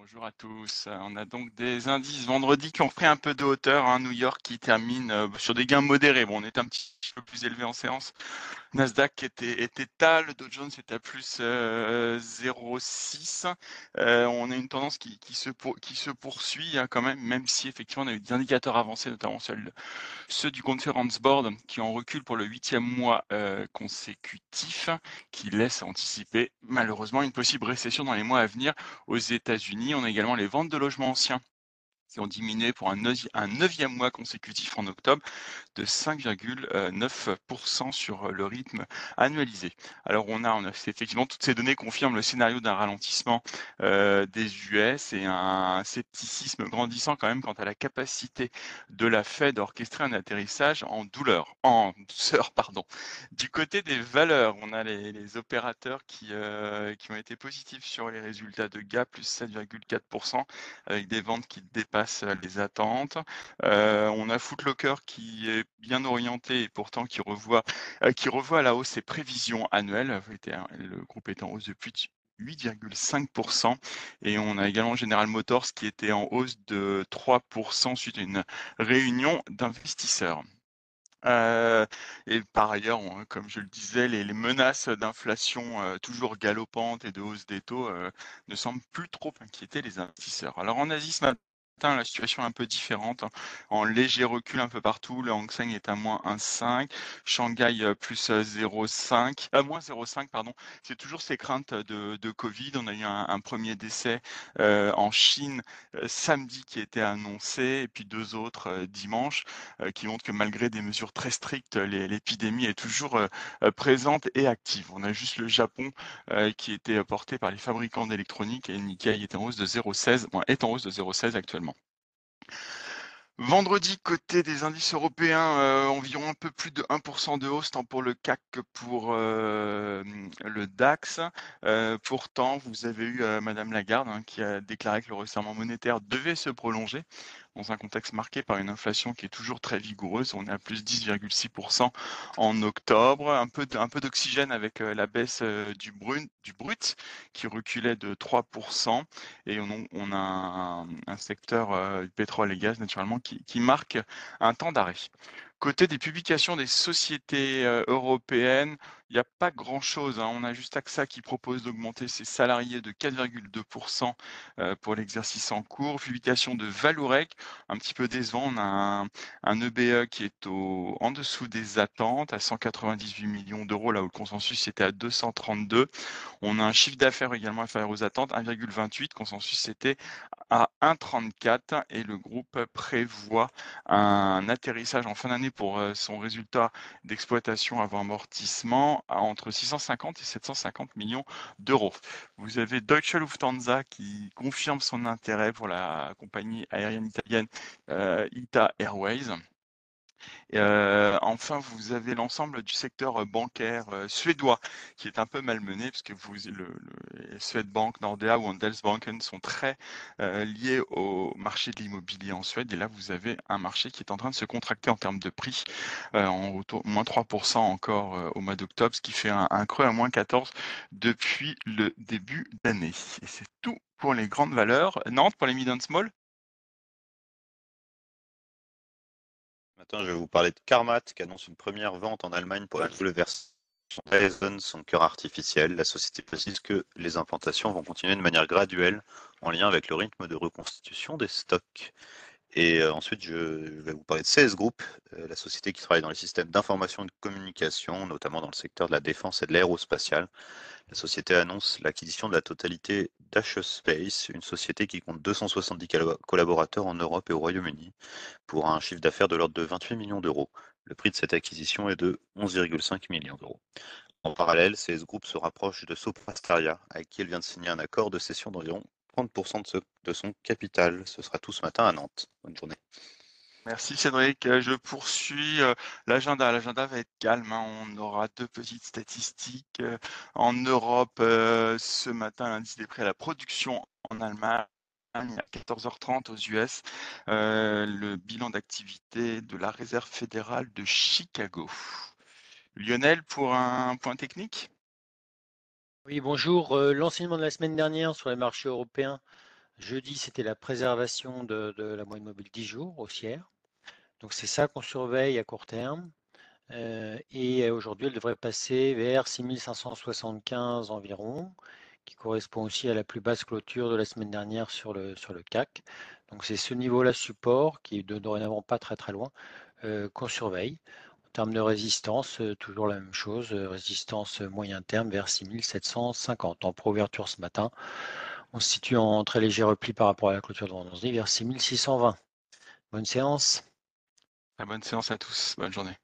Bonjour à tous. On a donc des indices vendredi qui ont pris un peu de hauteur. Hein. New York qui termine euh, sur des gains modérés. Bon, on est un petit peu plus élevé en séance. Nasdaq était, était Dow Jones était à plus 0,6. Euh, euh, on a une tendance qui, se, qui se poursuit hein, quand même, même si effectivement on a eu des indicateurs avancés, notamment ceux, du Conference Board qui en recul pour le huitième mois consécutif, qui laisse anticiper malheureusement une possible récession dans les mois à venir aux États-Unis. On a également les ventes de logements anciens qui ont diminué pour un, neuvième mois consécutif en octobre de 5,9% sur le rythme annualisé. Alors on a, on a effectivement toutes ces données confirment le scénario d'un ralentissement euh, des US et un scepticisme grandissant quand même quant à la capacité de la Fed d'orchestrer un atterrissage en douleur, en douceur, pardon. Du côté des valeurs, on a les, opérateurs qui, euh, qui ont été positifs sur les résultats de GAP, plus 7,4% avec des ventes qui dépassent les attentes. On a Footlocker qui est bien orienté et pourtant qui revoit, qui revoit à la hausse ses prévisions annuelles. Le groupe est en hausse depuis 8,5% et on a également General Motors qui était en hausse de 3% suite à une réunion d'investisseurs. Et par ailleurs, comme je le disais, les, menaces d'inflation toujours galopantes et de hausse des taux ne semblent plus trop inquiéter les investisseurs. Alors en Asie ce matin, la situation est un peu différente. Hein. En léger recul un peu partout, le Hang Seng est à moins 1,5, Shanghai euh, plus 0,5, euh, à moins 0,5 pardon. C'est toujours ces craintes de, Covid. On a eu un, premier décès euh, en Chine samedi qui a été annoncé, et puis deux autres dimanche, qui montrent que malgré des mesures très strictes, l'épidémie est toujours présente et active. On a juste le Japon qui était porté par les fabricants d'électronique et Nikkei est en hausse de 0,16, est en hausse de 0,16 actuellement. Vendredi, côté des indices européens, euh, environ un peu plus de 1% de hausse, tant pour le CAC que pour euh, le DAX. Euh, pourtant, vous avez eu Madame Lagarde hein, qui a déclaré que le resserrement monétaire devait se prolonger dans un contexte marqué par une inflation qui est toujours très vigoureuse. On est à plus 10,6% en octobre. Un peu, peu d'oxygène avec euh, la baisse euh, du, brut, du qui reculait de 3%. Et on, a un, secteur euh, pétrole et gaz naturellement qui marque un temps d'arrêt. Côté des publications des sociétés européennes, il n'y a pas grand-chose. Hein. On a juste AXA qui propose d'augmenter ses salariés de 4,2% pour l'exercice en cours. Publication de Valurec, un petit peu décevant. On a un, EBE e qui est au, en dessous des attentes à 198 millions d'euros, là où le consensus était à 232. On a un chiffre d'affaires également inférieur aux attentes, 1,28. Consensus était à 1,34 et le groupe prévoit un atterrissage en fin d'année pour euh, son résultat d'exploitation avant amortissement à entre 650 et 750 millions d'euros. Vous avez Deutsche Lufthansa qui confirme son intérêt pour la compagnie aérienne italienne euh, Ita Airways. Euh, enfin, vous avez l'ensemble du secteur euh, bancaire euh, suédois qui est un peu malmené parce que vous, le, le Nordea ou Handelsbanken sont très liés au marché de l'immobilier en Suède. Et là, vous avez un marché qui est en train de se contracter en termes de prix, en moins 3% encore au mois d'octobre, ce qui fait un, un, creux à moins 14% depuis le début d'année. Et c'est tout pour les grandes valeurs. Nantes pour les mid and small Je vais vous parler de Carmat, qui annonce une première vente en Allemagne pour la nouvelle version Dyson, son cœur artificiel. La société précise que les implantations vont continuer de manière graduelle en lien avec le rythme de reconstitution des stocks. Et euh, ensuite, je vais vous parler de CS Group, euh, la société qui travaille dans les systèmes d'information et de communication, notamment dans le secteur de la défense et de l'aérospatiale. La société annonce l'acquisition de la totalité Space, une société qui compte 270 collaborateurs en Europe et au Royaume-Uni, pour un chiffre d'affaires de l'ordre de 28 millions d'euros. Le prix de cette acquisition est de 11,5 millions d'euros. En parallèle, CS Group se rapproche de Soprastaria, avec qui elle vient de signer un accord de cession d'environ 30% de, son capital. Ce sera tout ce matin à Nantes. Bonne journée. Merci Cédric. Euh, je poursuis euh, l'agenda. L'agenda va être calme. Hein. On aura deux petites statistiques. Euh, en Europe, ce matin, l'indice des prix à la production en Allemagne à 14h30 aux US, le bilan d'activité de la Réserve fédérale de Chicago. Lionel, pour un point technique? Oui, bonjour. L'enseignement de la semaine dernière sur les marchés européens Jeudi, c'était la préservation de, la moyenne mobile 10 jours haussière. Donc c'est ça qu'on surveille à court terme. Euh, et aujourd'hui, elle devrait passer vers 6575 environ, qui correspond aussi à la plus basse clôture de la semaine dernière sur le, sur le CAC. Donc c'est ce niveau-là support, qui est dorénavant pas très très loin, euh, qu'on surveille. Termes de résistance, euh, toujours la même chose, résistance moyen terme vers 6750. En pro-ouverture ce matin, on se situe en très léger repli par rapport à la clôture de vendredi vers 6620. Bonne séance. bonne séance à tous. Bonne journée.